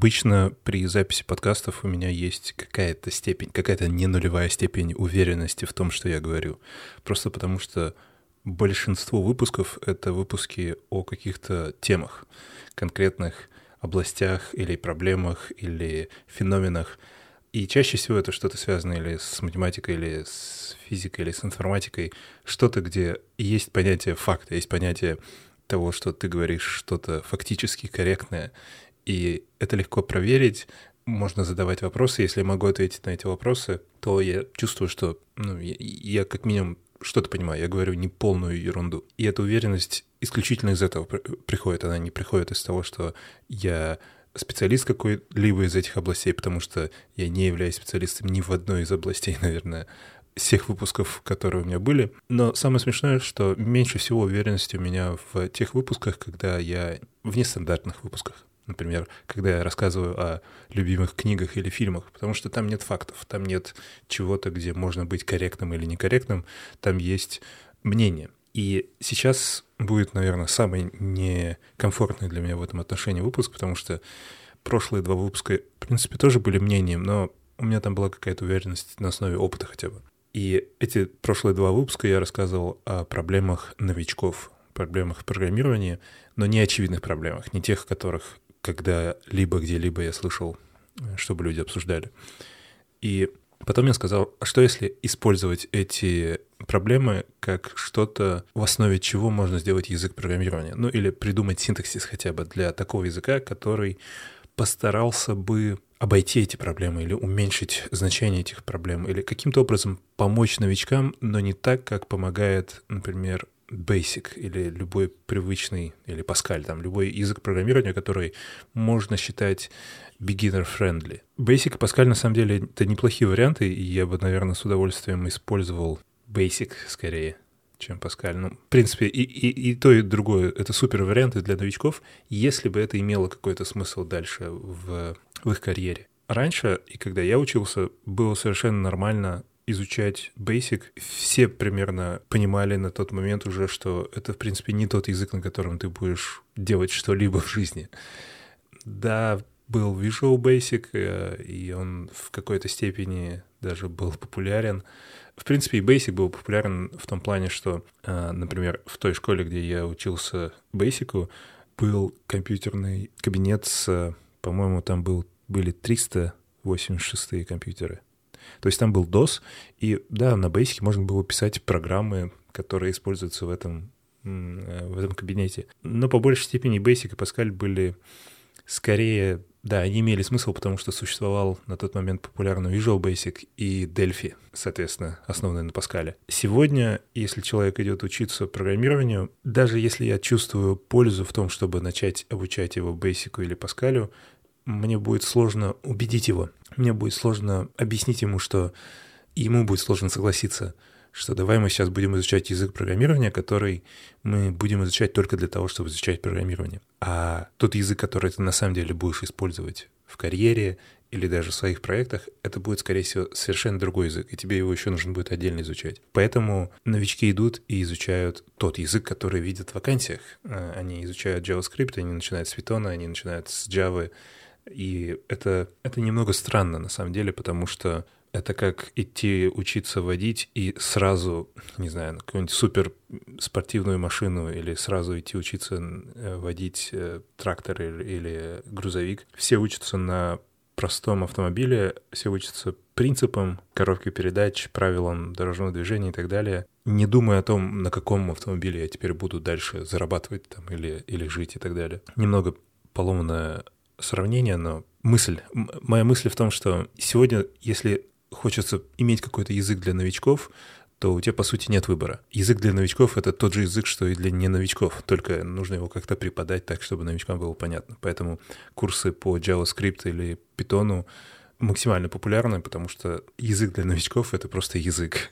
Обычно при записи подкастов у меня есть какая-то степень, какая-то не нулевая степень уверенности в том, что я говорю. Просто потому что большинство выпусков — это выпуски о каких-то темах, конкретных областях или проблемах, или феноменах. И чаще всего это что-то связано или с математикой, или с физикой, или с информатикой. Что-то, где есть понятие факта, есть понятие того, что ты говоришь что-то фактически корректное. И это легко проверить, можно задавать вопросы. Если я могу ответить на эти вопросы, то я чувствую, что ну, я, я как минимум что-то понимаю, я говорю не полную ерунду. И эта уверенность исключительно из этого приходит. Она не приходит из того, что я специалист какой-либо из этих областей, потому что я не являюсь специалистом ни в одной из областей, наверное, всех выпусков, которые у меня были. Но самое смешное, что меньше всего уверенности у меня в тех выпусках, когда я в нестандартных выпусках. Например, когда я рассказываю о любимых книгах или фильмах, потому что там нет фактов, там нет чего-то, где можно быть корректным или некорректным, там есть мнение. И сейчас будет, наверное, самый некомфортный для меня в этом отношении выпуск, потому что прошлые два выпуска, в принципе, тоже были мнением, но у меня там была какая-то уверенность на основе опыта хотя бы. И эти прошлые два выпуска я рассказывал о проблемах новичков, проблемах программирования, но не очевидных проблемах, не тех, которых когда-либо, где-либо я слышал, чтобы люди обсуждали. И потом я сказал, а что если использовать эти проблемы как что-то, в основе чего можно сделать язык программирования? Ну или придумать синтаксис хотя бы для такого языка, который постарался бы обойти эти проблемы или уменьшить значение этих проблем, или каким-то образом помочь новичкам, но не так, как помогает, например, Basic или любой привычный, или Pascal, там, любой язык программирования, который можно считать beginner-friendly. Basic и Pascal, на самом деле, это неплохие варианты, и я бы, наверное, с удовольствием использовал Basic скорее, чем Pascal. Ну, в принципе, и, и, и то, и другое — это супер варианты для новичков, если бы это имело какой-то смысл дальше в, в их карьере. Раньше, и когда я учился, было совершенно нормально изучать Basic, все примерно понимали на тот момент уже, что это, в принципе, не тот язык, на котором ты будешь делать что-либо в жизни. Да, был Visual Basic, э, и он в какой-то степени даже был популярен. В принципе, и Basic был популярен в том плане, что, э, например, в той школе, где я учился Basic, был компьютерный кабинет с, по-моему, там был, были 386 компьютеры. То есть там был DOS, и да, на Basic можно было писать программы, которые используются в этом, э, в этом кабинете. Но по большей степени Basic и Pascal были скорее, да, они имели смысл, потому что существовал на тот момент популярный Visual Basic и Delphi, соответственно, основанные на Pascal. Сегодня, если человек идет учиться программированию, даже если я чувствую пользу в том, чтобы начать обучать его Basic или Pascal, мне будет сложно убедить его. Мне будет сложно объяснить ему, что ему будет сложно согласиться, что давай мы сейчас будем изучать язык программирования, который мы будем изучать только для того, чтобы изучать программирование. А тот язык, который ты на самом деле будешь использовать в карьере или даже в своих проектах, это будет, скорее всего, совершенно другой язык, и тебе его еще нужно будет отдельно изучать. Поэтому новички идут и изучают тот язык, который видят в вакансиях. А, они изучают JavaScript, они начинают с Python, они начинают с Java, и это, это немного странно на самом деле, потому что это как идти учиться водить и сразу, не знаю, на какую-нибудь супер спортивную машину или сразу идти учиться э, водить э, трактор или, или грузовик. Все учатся на простом автомобиле, все учатся принципам коробки передач, правилам дорожного движения и так далее, не думая о том, на каком автомобиле я теперь буду дальше зарабатывать там или, или жить и так далее. Немного поломанная сравнение, но мысль, моя мысль в том, что сегодня, если хочется иметь какой-то язык для новичков, то у тебя, по сути, нет выбора. Язык для новичков — это тот же язык, что и для не новичков, только нужно его как-то преподать так, чтобы новичкам было понятно. Поэтому курсы по JavaScript или Python максимально популярны, потому что язык для новичков — это просто язык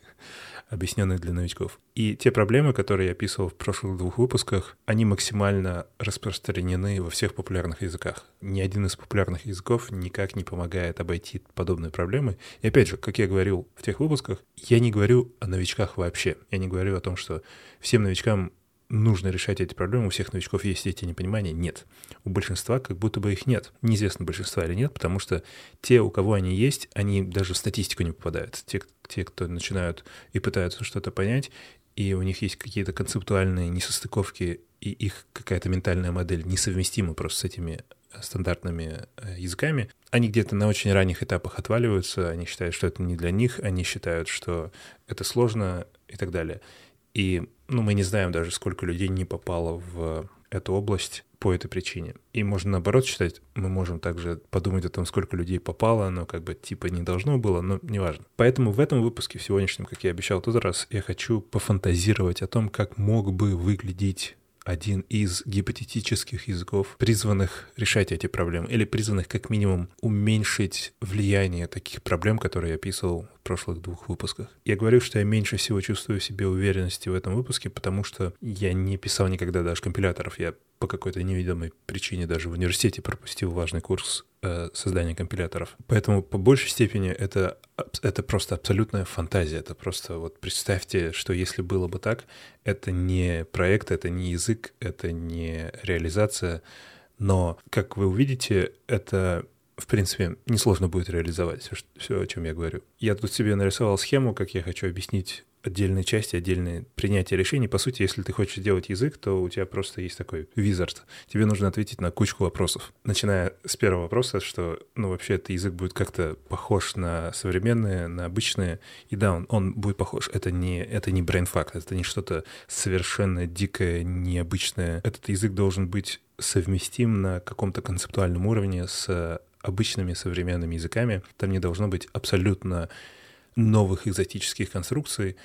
объясненных для новичков. И те проблемы, которые я описывал в прошлых двух выпусках, они максимально распространены во всех популярных языках. Ни один из популярных языков никак не помогает обойти подобные проблемы. И опять же, как я говорил в тех выпусках, я не говорю о новичках вообще. Я не говорю о том, что всем новичкам нужно решать эти проблемы, у всех новичков есть эти непонимания. Нет. У большинства как будто бы их нет. Неизвестно, большинства или нет, потому что те, у кого они есть, они даже в статистику не попадают. Те, те кто начинают и пытаются что-то понять, и у них есть какие-то концептуальные несостыковки, и их какая-то ментальная модель несовместима просто с этими э, стандартными э, языками, они где-то на очень ранних этапах отваливаются, они считают, что это не для них, они считают, что это сложно и так далее. И ну, мы не знаем даже, сколько людей не попало в эту область по этой причине. И можно наоборот считать, мы можем также подумать о том, сколько людей попало, но как бы типа не должно было, но неважно. Поэтому в этом выпуске, в сегодняшнем, как я обещал в тот раз, я хочу пофантазировать о том, как мог бы выглядеть один из гипотетических языков, призванных решать эти проблемы, или призванных как минимум уменьшить влияние таких проблем, которые я описывал в прошлых двух выпусках. Я говорю, что я меньше всего чувствую в себе уверенности в этом выпуске, потому что я не писал никогда даже компиляторов. Я по какой-то неведомой причине даже в университете пропустил важный курс э, создания компиляторов. Поэтому по большей степени это, это просто абсолютная фантазия. Это просто вот представьте, что если было бы так, это не проект, это не язык, это не реализация, но, как вы увидите, это в принципе, несложно будет реализовать все, все, о чем я говорю. Я тут себе нарисовал схему, как я хочу объяснить отдельные части, отдельные принятия решений. По сути, если ты хочешь делать язык, то у тебя просто есть такой визард. Тебе нужно ответить на кучку вопросов. Начиная с первого вопроса, что, ну, вообще, этот язык будет как-то похож на современные, на обычные. И да, он, он будет похож. Это не, это не брейнфакт, это не что-то совершенно дикое, необычное. Этот язык должен быть совместим на каком-то концептуальном уровне с обычными современными языками. Там не должно быть абсолютно новых экзотических конструкций,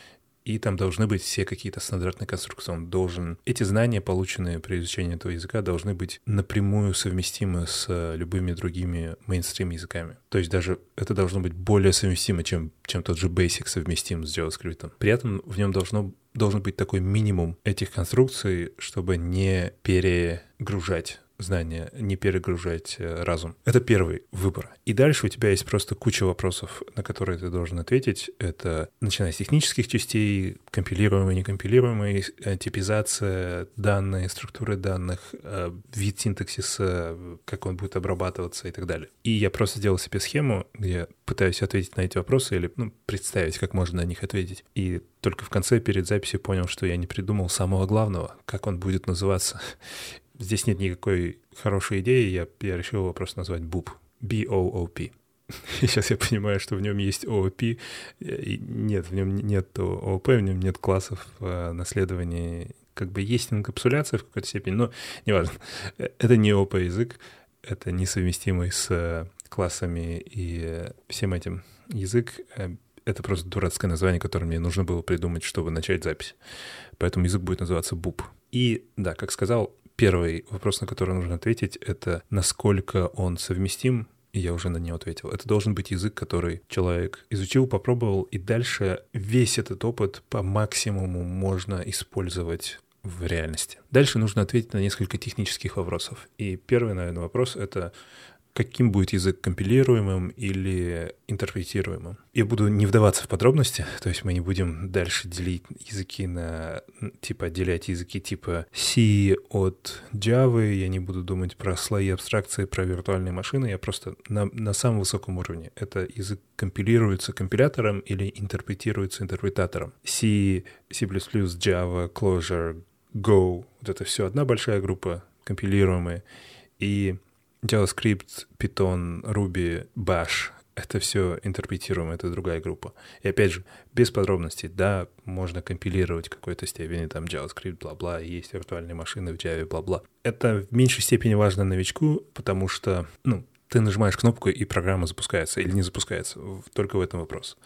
и там должны быть все какие-то стандартные конструкции. Он должен... Эти знания, полученные при изучении этого языка, должны быть напрямую совместимы с любыми другими мейнстрим языками. То есть даже это должно быть более совместимо, чем, чем тот же Basic совместим с JavaScript. При этом в нем должно, должен быть такой минимум этих конструкций, чтобы не перегружать знания, не перегружать э, разум. Это первый выбор. И дальше у тебя есть просто куча вопросов, на которые ты должен ответить. Это начиная с технических частей, компилируемые, некомпилируемые, э, типизация данные, структуры данных, э, вид синтаксиса, как он будет обрабатываться и так далее. И я просто сделал себе схему, где пытаюсь ответить на эти вопросы или ну, представить, как можно на них ответить. И только в конце перед записью понял, что я не придумал самого главного, как он будет называться здесь нет никакой хорошей идеи, я, я решил его просто назвать BOOP. B-O-O-P. Сейчас я понимаю, что в нем есть OOP. Нет, в нем нет ООП, в нем нет классов э, наследования. Как бы есть инкапсуляция в какой-то степени, но неважно. Это не ООП язык, это несовместимый с классами и всем этим язык. Э, это просто дурацкое название, которое мне нужно было придумать, чтобы начать запись. Поэтому язык будет называться BOOP. И да, как сказал, Первый вопрос, на который нужно ответить, это насколько он совместим и я уже на него ответил. Это должен быть язык, который человек изучил, попробовал, и дальше весь этот опыт по максимуму можно использовать в реальности. Дальше нужно ответить на несколько технических вопросов. И первый, наверное, вопрос — это каким будет язык компилируемым или интерпретируемым. Я буду не вдаваться в подробности, то есть мы не будем дальше делить языки на, типа, отделять языки типа C от Java, я не буду думать про слои абстракции, про виртуальные машины, я просто на, на самом высоком уровне. Это язык компилируется компилятором или интерпретируется интерпретатором. C, C++, Java, Clojure, Go, вот это все одна большая группа компилируемые. И JavaScript, Python, Ruby, Bash — это все интерпретируем, это другая группа. И опять же, без подробностей, да, можно компилировать в какой-то степени там JavaScript, бла-бла, есть виртуальные машины в Java, бла-бла. Это в меньшей степени важно новичку, потому что, ну, ты нажимаешь кнопку, и программа запускается или не запускается. Только в этом вопрос.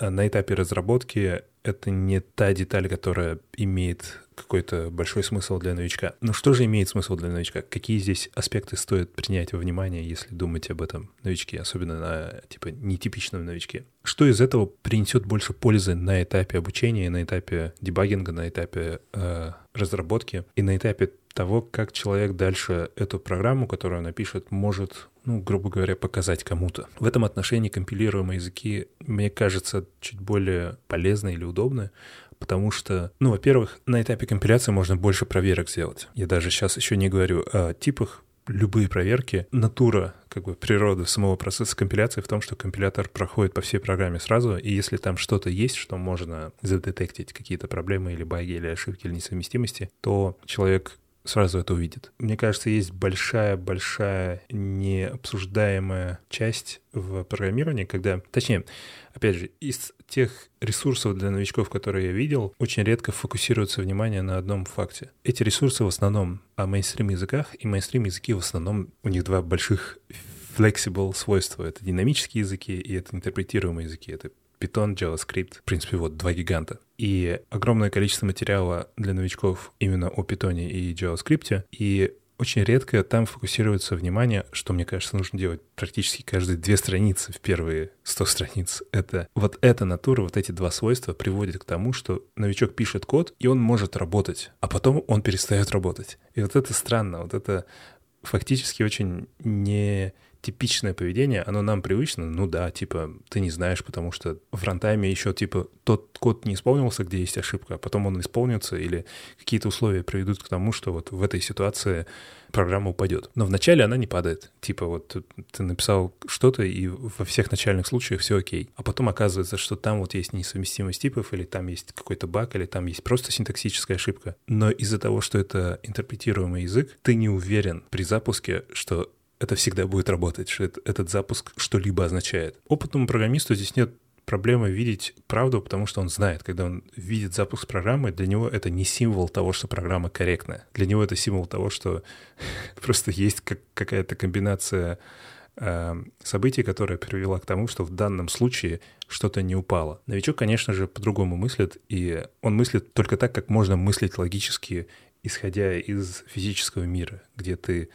А на этапе разработки это не та деталь, которая имеет какой-то большой смысл для новичка. Но что же имеет смысл для новичка? Какие здесь аспекты стоит принять во внимание, если думать об этом новичке, особенно на типа нетипичном новичке? Что из этого принесет больше пользы на этапе обучения, на этапе дебагинга, на этапе э, разработки и на этапе того, как человек дальше эту программу, которую он напишет, может, ну, грубо говоря, показать кому-то. В этом отношении компилируемые языки, мне кажется, чуть более полезны или удобны, потому что, ну, во-первых, на этапе компиляции можно больше проверок сделать. Я даже сейчас еще не говорю о типах, любые проверки. Натура, как бы природа самого процесса компиляции в том, что компилятор проходит по всей программе сразу, и если там что-то есть, что можно задетектить, какие-то проблемы или баги, или ошибки, или несовместимости, то человек сразу это увидит. Мне кажется, есть большая-большая необсуждаемая часть в программировании, когда, точнее, опять же, из тех ресурсов для новичков, которые я видел, очень редко фокусируется внимание на одном факте. Эти ресурсы в основном о мейнстрим языках, и мейнстрим языки в основном, у них два больших flexible свойства. Это динамические языки и это интерпретируемые языки. Это Python, JavaScript, в принципе, вот два гиганта. И огромное количество материала для новичков именно о Python и JavaScript, и очень редко там фокусируется внимание, что, мне кажется, нужно делать практически каждые две страницы в первые 100 страниц. Это вот эта натура, вот эти два свойства приводят к тому, что новичок пишет код, и он может работать, а потом он перестает работать. И вот это странно, вот это фактически очень не типичное поведение, оно нам привычно, ну да, типа, ты не знаешь, потому что в рантайме еще, типа, тот код не исполнился, где есть ошибка, а потом он исполнится, или какие-то условия приведут к тому, что вот в этой ситуации программа упадет. Но вначале она не падает. Типа вот ты написал что-то, и во всех начальных случаях все окей. А потом оказывается, что там вот есть несовместимость типов, или там есть какой-то баг, или там есть просто синтаксическая ошибка. Но из-за того, что это интерпретируемый язык, ты не уверен при запуске, что это всегда будет работать, что это, этот запуск что-либо означает. Опытному программисту здесь нет проблемы видеть правду, потому что он знает, когда он видит запуск программы, для него это не символ того, что программа корректная. Для него это символ того, что просто есть как, какая-то комбинация э, событий, которая привела к тому, что в данном случае что-то не упало. Новичок, конечно же, по-другому мыслит, и он мыслит только так, как можно мыслить логически, исходя из физического мира, где ты,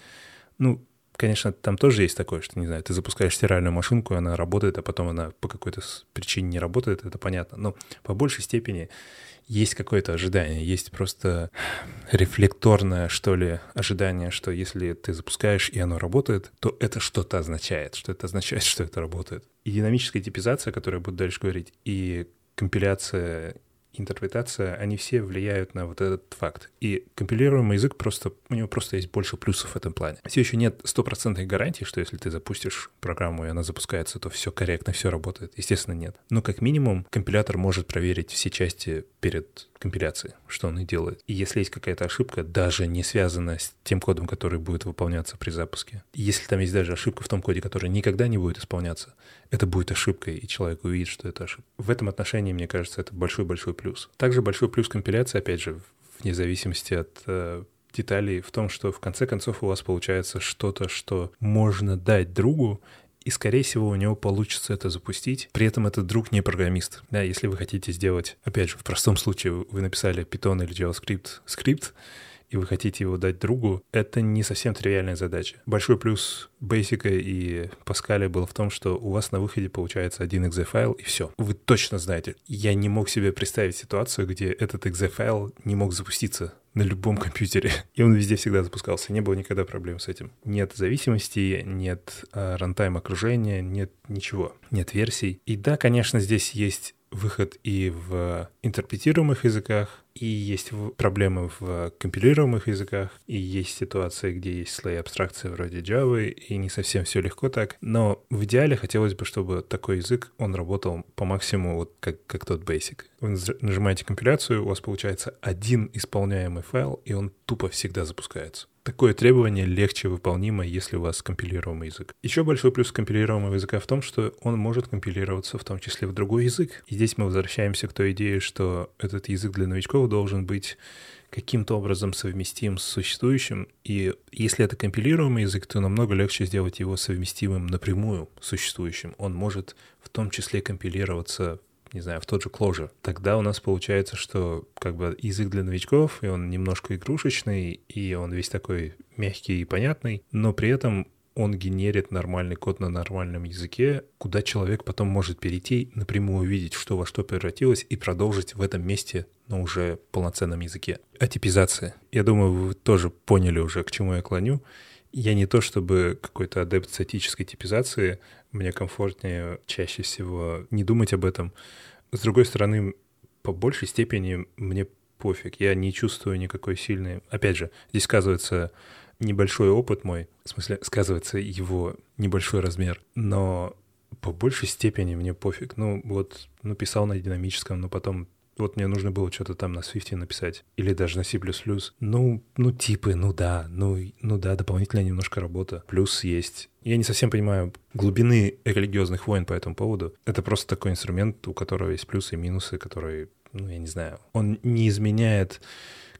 ну, конечно, там тоже есть такое, что, не знаю, ты запускаешь стиральную машинку, и она работает, а потом она по какой-то причине не работает, это понятно. Но по большей степени есть какое-то ожидание, есть просто рефлекторное, что ли, ожидание, что если ты запускаешь и оно работает, то это что-то означает, что это означает, что это работает. И динамическая типизация, о которой я буду дальше говорить, и компиляция интерпретация, они все влияют на вот этот факт. И компилируемый язык просто, у него просто есть больше плюсов в этом плане. Все еще нет стопроцентной гарантии, что если ты запустишь программу и она запускается, то все корректно, все работает. Естественно, нет. Но как минимум компилятор может проверить все части перед компиляцией, что он и делает. И если есть какая-то ошибка, даже не связанная с тем кодом, который будет выполняться при запуске, если там есть даже ошибка в том коде, который никогда не будет исполняться, это будет ошибкой, и человек увидит, что это ошибка. В этом отношении, мне кажется, это большой-большой плюс. Также большой плюс компиляции, опять же, вне зависимости от э, деталей, в том, что в конце концов у вас получается что-то, что можно дать другу, и, скорее всего, у него получится это запустить. При этом этот друг не программист. Да, если вы хотите сделать, опять же, в простом случае вы написали Python или JavaScript скрипт, и вы хотите его дать другу, это не совсем тривиальная задача. Большой плюс Basic и Pascal был в том, что у вас на выходе получается один exe файл и все. Вы точно знаете. Я не мог себе представить ситуацию, где этот exe файл не мог запуститься на любом компьютере. И он везде всегда запускался. Не было никогда проблем с этим. Нет зависимости, нет э, рантайм окружения, нет ничего. Нет версий. И да, конечно, здесь есть выход и в интерпретируемых языках, и есть проблемы в компилируемых языках, и есть ситуации, где есть слои абстракции вроде Java, и не совсем все легко так. Но в идеале хотелось бы, чтобы такой язык, он работал по максимуму, вот как, как тот Basic. Вы нажимаете компиляцию, у вас получается один исполняемый файл, и он тупо всегда запускается. Такое требование легче выполнимо, если у вас компилируемый язык. Еще большой плюс компилируемого языка в том, что он может компилироваться в том числе в другой язык. И здесь мы возвращаемся к той идее, что этот язык для новичков должен быть каким-то образом совместим с существующим. И если это компилируемый язык, то намного легче сделать его совместимым напрямую с существующим. Он может в том числе компилироваться не знаю, в тот же Clojure, тогда у нас получается, что как бы язык для новичков, и он немножко игрушечный, и он весь такой мягкий и понятный, но при этом он генерит нормальный код на нормальном языке, куда человек потом может перейти, напрямую увидеть, что во что превратилось, и продолжить в этом месте на уже полноценном языке. Атипизация. Я думаю, вы тоже поняли уже, к чему я клоню. Я не то чтобы какой-то адепт статической типизации, мне комфортнее чаще всего не думать об этом. С другой стороны, по большей степени мне пофиг. Я не чувствую никакой сильной... Опять же, здесь сказывается небольшой опыт мой, в смысле, сказывается его небольшой размер, но по большей степени мне пофиг. Ну, вот, ну, писал на динамическом, но потом вот мне нужно было что-то там на Swift написать, или даже на C++. Ну, ну типы, ну да, ну, ну да, дополнительная немножко работа. Плюс есть. Я не совсем понимаю глубины религиозных войн по этому поводу. Это просто такой инструмент, у которого есть плюсы и минусы, которые, ну, я не знаю, он не изменяет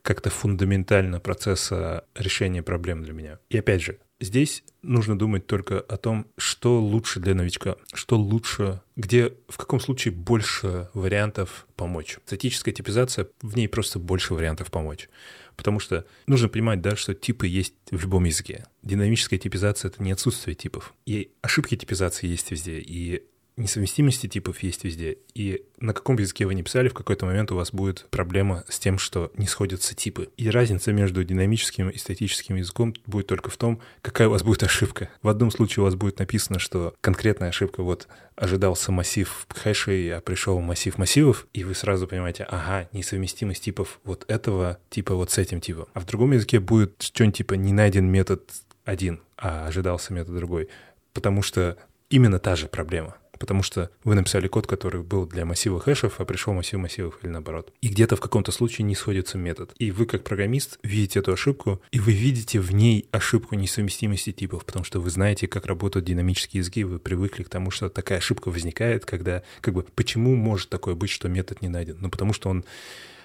как-то фундаментально процесса решения проблем для меня. И опять же, Здесь нужно думать только о том, что лучше для новичка, что лучше, где, в каком случае больше вариантов помочь. Статическая типизация, в ней просто больше вариантов помочь. Потому что нужно понимать, да, что типы есть в любом языке. Динамическая типизация — это не отсутствие типов. И ошибки типизации есть везде. И несовместимости типов есть везде. И на каком языке вы не писали, в какой-то момент у вас будет проблема с тем, что не сходятся типы. И разница между динамическим и статическим языком будет только в том, какая у вас будет ошибка. В одном случае у вас будет написано, что конкретная ошибка вот ожидался массив хэшей, а пришел массив массивов, и вы сразу понимаете, ага, несовместимость типов вот этого типа вот с этим типом. А в другом языке будет что-нибудь типа не найден метод один, а ожидался метод другой. Потому что именно та же проблема потому что вы написали код, который был для массива хэшев, а пришел массив массивов или наоборот. И где-то в каком-то случае не сходится метод. И вы как программист видите эту ошибку, и вы видите в ней ошибку несовместимости типов, потому что вы знаете, как работают динамические языки, вы привыкли к тому, что такая ошибка возникает, когда как бы почему может такое быть, что метод не найден? Ну потому что он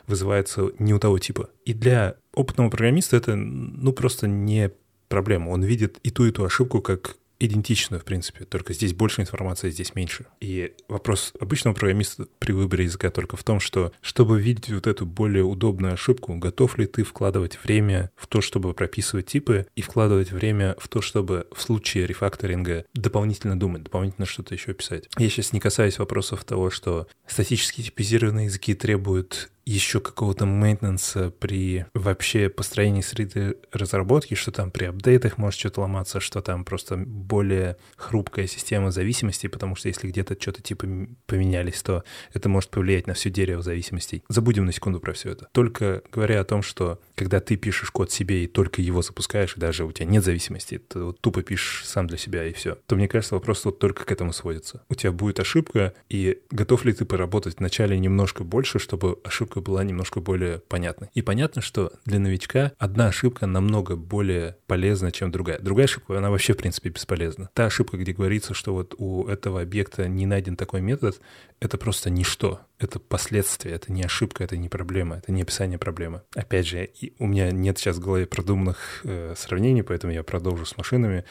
вызывается не у того типа. И для опытного программиста это ну просто не проблема. Он видит и ту, и ту ошибку как идентично, в принципе, только здесь больше информации, здесь меньше. И вопрос обычного программиста при выборе языка только в том, что чтобы видеть вот эту более удобную ошибку, готов ли ты вкладывать время в то, чтобы прописывать типы, и вкладывать время в то, чтобы в случае рефакторинга дополнительно думать, дополнительно что-то еще писать. Я сейчас не касаюсь вопросов того, что статически типизированные языки требуют еще какого-то мейнтенанса при вообще построении среды разработки, что там при апдейтах может что-то ломаться, что там просто более хрупкая система зависимостей, потому что если где-то что-то типа поменялись, то это может повлиять на все дерево зависимостей. Забудем на секунду про все это. Только говоря о том, что когда ты пишешь код себе и только его запускаешь, и даже у тебя нет зависимости, ты вот тупо пишешь сам для себя и все, то мне кажется, вопрос вот только к этому сводится. У тебя будет ошибка, и готов ли ты поработать вначале немножко больше, чтобы ошибка была немножко более понятной. И понятно, что для новичка одна ошибка намного более полезна, чем другая. Другая ошибка, она вообще, в принципе, бесполезна. Та ошибка, где говорится, что вот у этого объекта не найден такой метод, это просто ничто. Это последствия, это не ошибка, это не проблема, это не описание проблемы. Опять же, у меня нет сейчас в голове продуманных э, сравнений, поэтому я продолжу с машинами.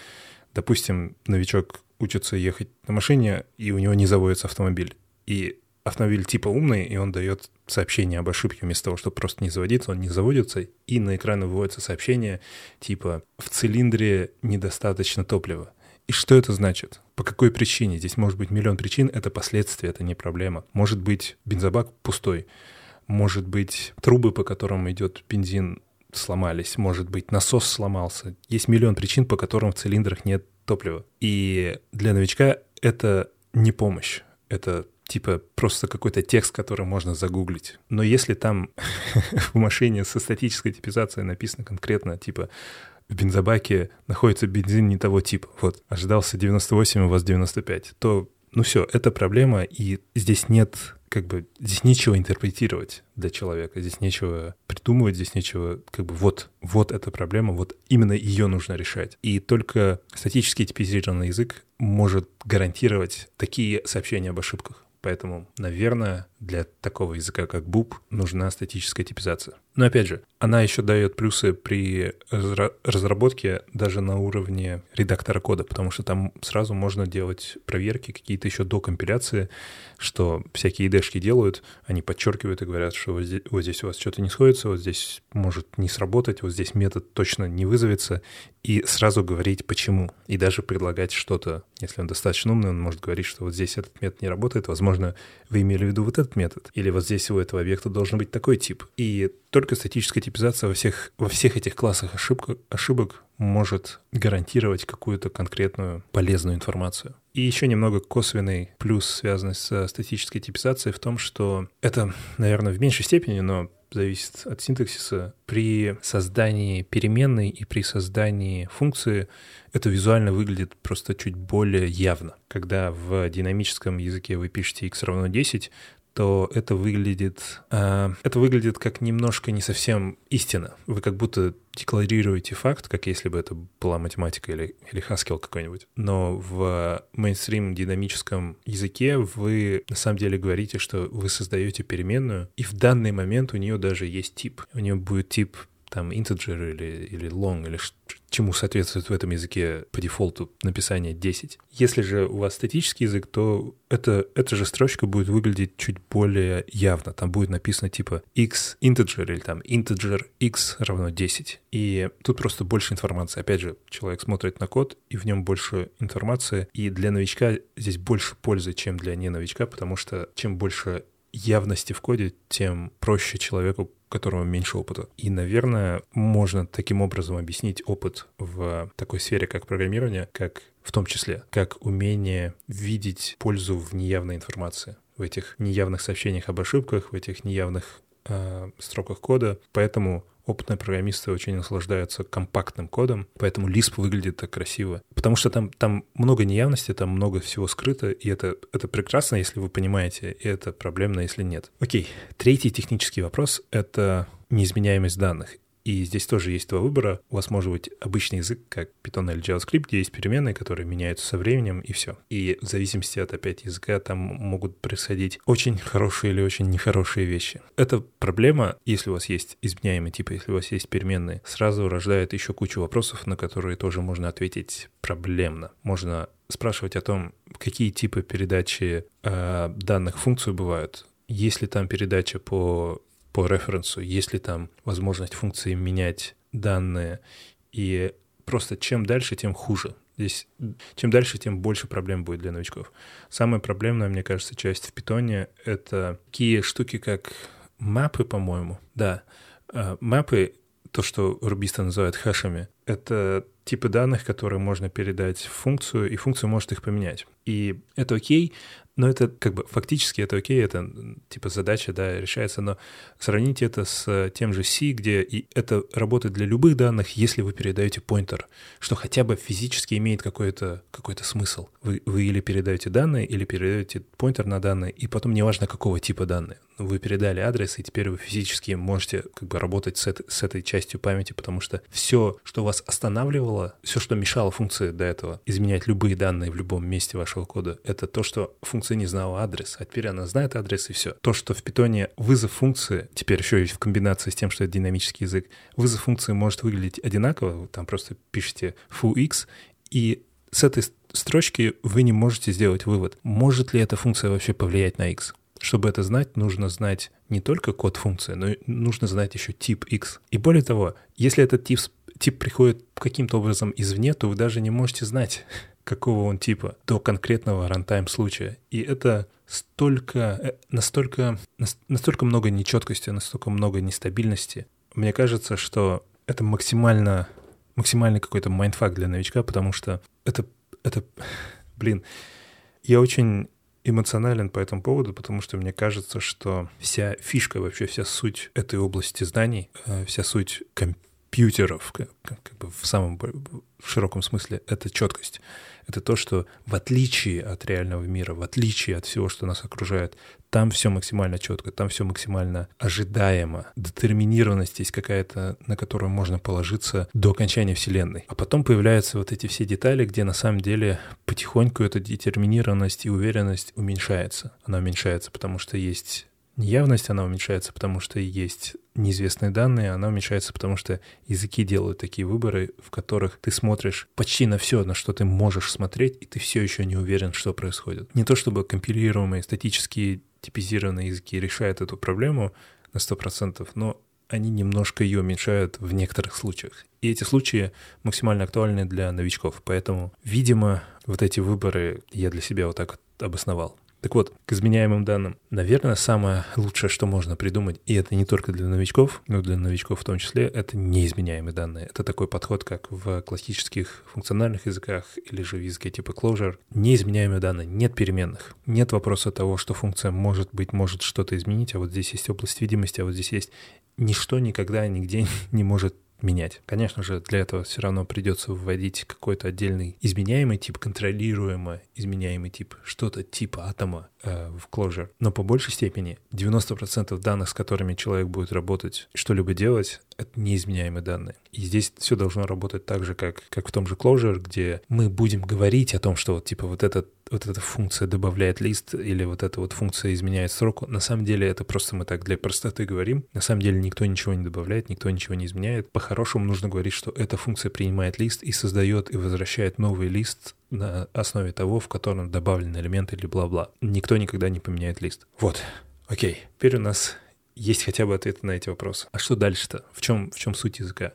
Допустим, новичок учится ехать на машине, и у него не заводится автомобиль. И автомобиль типа умный, и он дает сообщение об ошибке вместо того, чтобы просто не заводиться, он не заводится, и на экран выводится сообщение типа «в цилиндре недостаточно топлива». И что это значит? По какой причине? Здесь может быть миллион причин, это последствия, это не проблема. Может быть бензобак пустой, может быть трубы, по которым идет бензин, сломались, может быть насос сломался. Есть миллион причин, по которым в цилиндрах нет топлива. И для новичка это не помощь, это типа просто какой-то текст, который можно загуглить. Но если там в машине со статической типизацией написано конкретно, типа, в бензобаке находится бензин не того типа, вот, ожидался 98, у вас 95, то, ну все, это проблема, и здесь нет как бы здесь нечего интерпретировать для человека, здесь нечего придумывать, здесь нечего, как бы вот, вот эта проблема, вот именно ее нужно решать. И только статически типизированный язык может гарантировать такие сообщения об ошибках. Поэтому, наверное, для такого языка, как Буб, нужна статическая типизация. Но опять же, она еще дает плюсы при разработке даже на уровне редактора кода, потому что там сразу можно делать проверки какие-то еще до компиляции, что всякие идешки делают, они подчеркивают и говорят, что вот здесь, вот здесь у вас что-то не сходится, вот здесь может не сработать, вот здесь метод точно не вызовется, и сразу говорить почему, и даже предлагать что-то. Если он достаточно умный, он может говорить, что вот здесь этот метод не работает, возможно, вы имели в виду вот этот этот метод, или вот здесь у этого объекта должен быть такой тип. И только статическая типизация во всех, во всех этих классах ошибка, ошибок может гарантировать какую-то конкретную полезную информацию. И еще немного косвенный плюс, связанный с статической типизацией, в том, что это, наверное, в меньшей степени, но зависит от синтаксиса. При создании переменной и при создании функции это визуально выглядит просто чуть более явно. Когда в динамическом языке вы пишете x равно 10, то это выглядит, э, это выглядит как немножко не совсем истина. Вы как будто декларируете факт, как если бы это была математика или, или Haskell какой-нибудь. Но в мейнстрим динамическом языке вы на самом деле говорите, что вы создаете переменную, и в данный момент у нее даже есть тип. У нее будет тип там integer или, или long, или чему соответствует в этом языке по дефолту написание 10. Если же у вас статический язык, то это, эта же строчка будет выглядеть чуть более явно. Там будет написано типа x integer или там integer x равно 10. И тут просто больше информации. Опять же, человек смотрит на код, и в нем больше информации. И для новичка здесь больше пользы, чем для не новичка, потому что чем больше явности в коде, тем проще человеку которого меньше опыта. И, наверное, можно таким образом объяснить опыт в такой сфере, как программирование, как в том числе, как умение видеть пользу в неявной информации, в этих неявных сообщениях об ошибках, в этих неявных э, строках кода. Поэтому опытные программисты очень наслаждаются компактным кодом, поэтому Lisp выглядит так красиво. Потому что там, там много неявности, там много всего скрыто, и это, это прекрасно, если вы понимаете, и это проблемно, если нет. Окей, третий технический вопрос — это неизменяемость данных. И здесь тоже есть два выбора. У вас может быть обычный язык, как Python или JavaScript, где есть переменные, которые меняются со временем, и все. И в зависимости от опять языка там могут происходить очень хорошие или очень нехорошие вещи. Это проблема, если у вас есть изменяемый тип, если у вас есть переменные, сразу рождает еще кучу вопросов, на которые тоже можно ответить проблемно. Можно спрашивать о том, какие типы передачи э, данных функций бывают. Есть ли там передача по по референсу, есть ли там возможность функции менять данные. И просто чем дальше, тем хуже. Здесь чем дальше, тем больше проблем будет для новичков. Самая проблемная, мне кажется, часть в питоне — это такие штуки, как мапы, по-моему. Да, а, мапы, то, что рубисты называют хэшами, это типы данных, которые можно передать в функцию, и функция может их поменять. И это окей, но это как бы фактически это окей, это типа задача, да, решается, но сравните это с тем же C, где и это работает для любых данных, если вы передаете pointer, что хотя бы физически имеет какой-то какой смысл. Вы, вы или передаете данные, или передаете pointer на данные, и потом неважно какого типа данные. Вы передали адрес, и теперь вы физически можете как бы работать с, этой, с этой частью памяти, потому что все, что вас останавливало, все, что мешало функции до этого, изменять любые данные в любом месте вашего кода, это то, что функция не знала адрес, а теперь она знает адрес и все. То, что в питоне вызов функции, теперь еще и в комбинации с тем, что это динамический язык, вызов функции может выглядеть одинаково, вы там просто пишете foo x, и с этой строчки вы не можете сделать вывод, может ли эта функция вообще повлиять на x. Чтобы это знать, нужно знать не только код функции, но нужно знать еще тип x. И более того, если этот тип, тип приходит каким-то образом извне, то вы даже не можете знать, какого он типа, до конкретного рантайм случая. И это столько, э, настолько, настолько много нечеткости, настолько много нестабильности. Мне кажется, что это максимально, максимальный какой-то mindfuck для новичка, потому что это, это, блин, я очень эмоционален по этому поводу, потому что мне кажется, что вся фишка, вообще вся суть этой области знаний, э, вся суть компьютеров, как, бы в самом широком смысле, это четкость это то, что в отличие от реального мира, в отличие от всего, что нас окружает, там все максимально четко, там все максимально ожидаемо. Детерминированность есть какая-то, на которую можно положиться до окончания Вселенной. А потом появляются вот эти все детали, где на самом деле потихоньку эта детерминированность и уверенность уменьшается. Она уменьшается, потому что есть неявность, она уменьшается, потому что есть неизвестные данные, она уменьшается, потому что языки делают такие выборы, в которых ты смотришь почти на все, на что ты можешь смотреть, и ты все еще не уверен, что происходит. Не то чтобы компилируемые статические типизированные языки решают эту проблему на 100%, но они немножко ее уменьшают в некоторых случаях. И эти случаи максимально актуальны для новичков. Поэтому, видимо, вот эти выборы я для себя вот так вот обосновал. Так вот, к изменяемым данным. Наверное, самое лучшее, что можно придумать, и это не только для новичков, но для новичков в том числе, это неизменяемые данные. Это такой подход, как в классических функциональных языках или же в языке типа Clojure. Неизменяемые данные, нет переменных. Нет вопроса того, что функция может быть, может что-то изменить, а вот здесь есть область видимости, а вот здесь есть ничто никогда нигде не может менять. Конечно же, для этого все равно придется вводить какой-то отдельный изменяемый тип, контролируемый изменяемый тип, что-то типа атома э, в Clojure. Но по большей степени 90% данных, с которыми человек будет работать, что-либо делать, это неизменяемые данные. И здесь все должно работать так же, как, как в том же Clojure, где мы будем говорить о том, что вот типа вот этот вот эта функция добавляет лист или вот эта вот функция изменяет срок, на самом деле это просто мы так для простоты говорим. На самом деле никто ничего не добавляет, никто ничего не изменяет. По-хорошему нужно говорить, что эта функция принимает лист и создает и возвращает новый лист на основе того, в котором добавлен элемент или бла-бла. Никто никогда не поменяет лист. Вот, окей. Теперь у нас есть хотя бы ответы на эти вопросы. А что дальше-то? В чем, в чем суть языка?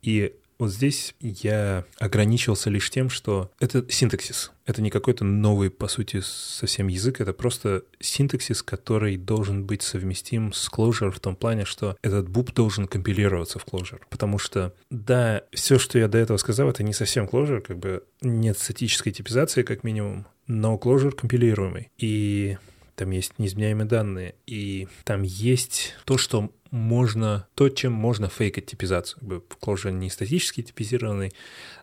И вот здесь я ограничился лишь тем, что это синтаксис. Это не какой-то новый, по сути, совсем язык, это просто синтаксис, который должен быть совместим с Clojure в том плане, что этот буп должен компилироваться в Clojure. Потому что, да, все, что я до этого сказал, это не совсем Clojure, как бы нет статической типизации, как минимум, но Clojure компилируемый. И там есть неизменяемые данные, и там есть то, что можно, то, чем можно фейкать типизацию. Clojure не статически типизированный,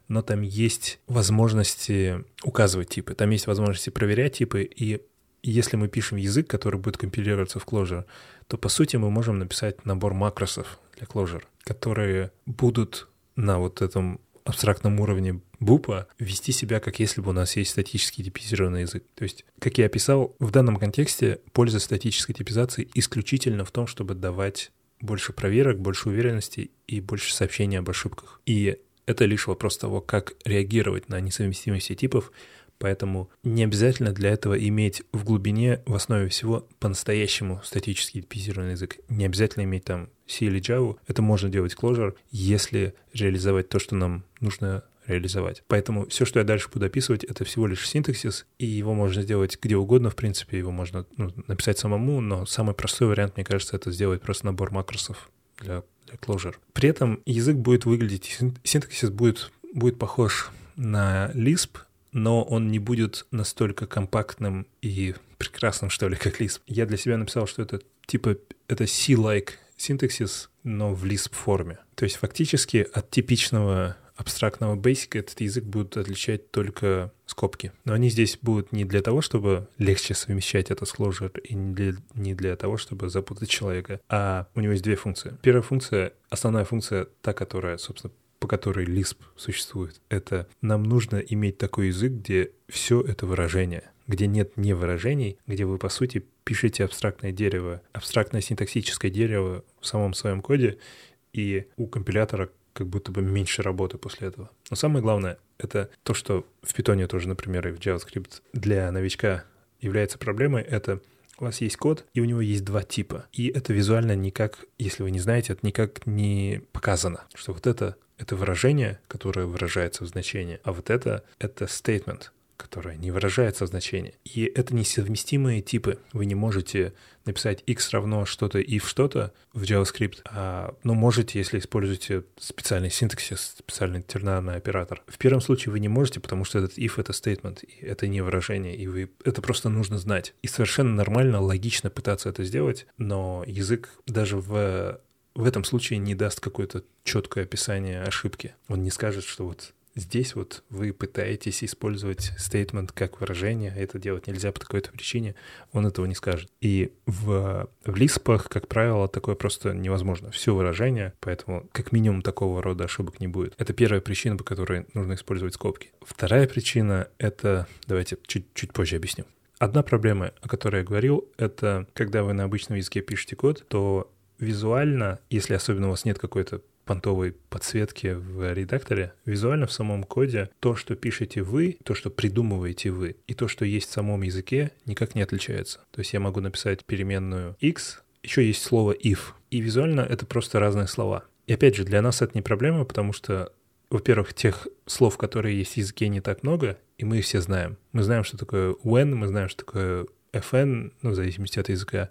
но там есть возможности указывать типы, там есть возможности проверять типы, и если мы пишем язык, который будет компилироваться в Clojure, то, по сути, мы можем написать набор макросов для Clojure, которые будут на вот этом абстрактном уровне бупа вести себя, как если бы у нас есть статический типизированный язык. То есть, как я описал, в данном контексте польза статической типизации исключительно в том, чтобы давать больше проверок, больше уверенности и больше сообщений об ошибках. И это лишь вопрос того, как реагировать на несовместимости типов, поэтому не обязательно для этого иметь в глубине, в основе всего, по-настоящему статический типизированный язык. Не обязательно иметь там C или Java. Это можно делать Clojure, если реализовать то, что нам нужно реализовать. Поэтому все, что я дальше буду описывать, это всего лишь синтаксис, и его можно сделать где угодно, в принципе, его можно ну, написать самому, но самый простой вариант, мне кажется, это сделать просто набор макросов для, для Clojure. При этом язык будет выглядеть, синтаксис будет, будет похож на Lisp, но он не будет настолько компактным и прекрасным, что ли, как Lisp. Я для себя написал, что это типа это C-like синтаксис, но в Lisp форме. То есть фактически от типичного абстрактного Basic этот язык будет отличать только скобки. Но они здесь будут не для того, чтобы легче совмещать это с Clojure, и не для, не для того, чтобы запутать человека, а у него есть две функции. Первая функция, основная функция, та, которая, собственно, по которой Lisp существует, это нам нужно иметь такой язык, где все это выражение, где нет не выражений, где вы, по сути, пишете абстрактное дерево, абстрактное синтаксическое дерево в самом своем коде, и у компилятора как будто бы меньше работы после этого. Но самое главное — это то, что в Python тоже, например, и в JavaScript для новичка является проблемой, это у вас есть код, и у него есть два типа. И это визуально никак, если вы не знаете, это никак не показано, что вот это — это выражение, которое выражается в значении, а вот это — это statement, которая не выражается в значении. И это несовместимые типы. Вы не можете написать x равно что-то if что-то в JavaScript, а, ну, можете, если используете специальный синтаксис, специальный тернарный оператор. В первом случае вы не можете, потому что этот if — это statement, и это не выражение, и вы это просто нужно знать. И совершенно нормально, логично пытаться это сделать, но язык даже в в этом случае не даст какое-то четкое описание ошибки. Он не скажет, что вот Здесь вот вы пытаетесь использовать statement как выражение, это делать нельзя по такой-то причине, он этого не скажет. И в, в лиспах, как правило, такое просто невозможно. Все выражение, поэтому как минимум такого рода ошибок не будет. Это первая причина, по которой нужно использовать скобки. Вторая причина — это... Давайте чуть-чуть позже объясню. Одна проблема, о которой я говорил, это когда вы на обычном языке пишете код, то визуально, если особенно у вас нет какой-то понтовой подсветки в редакторе, визуально в самом коде то, что пишете вы, то, что придумываете вы, и то, что есть в самом языке, никак не отличается. То есть я могу написать переменную x, еще есть слово if, и визуально это просто разные слова. И опять же, для нас это не проблема, потому что, во-первых, тех слов, которые есть в языке, не так много, и мы их все знаем. Мы знаем, что такое when, мы знаем, что такое fn, ну, в зависимости от языка,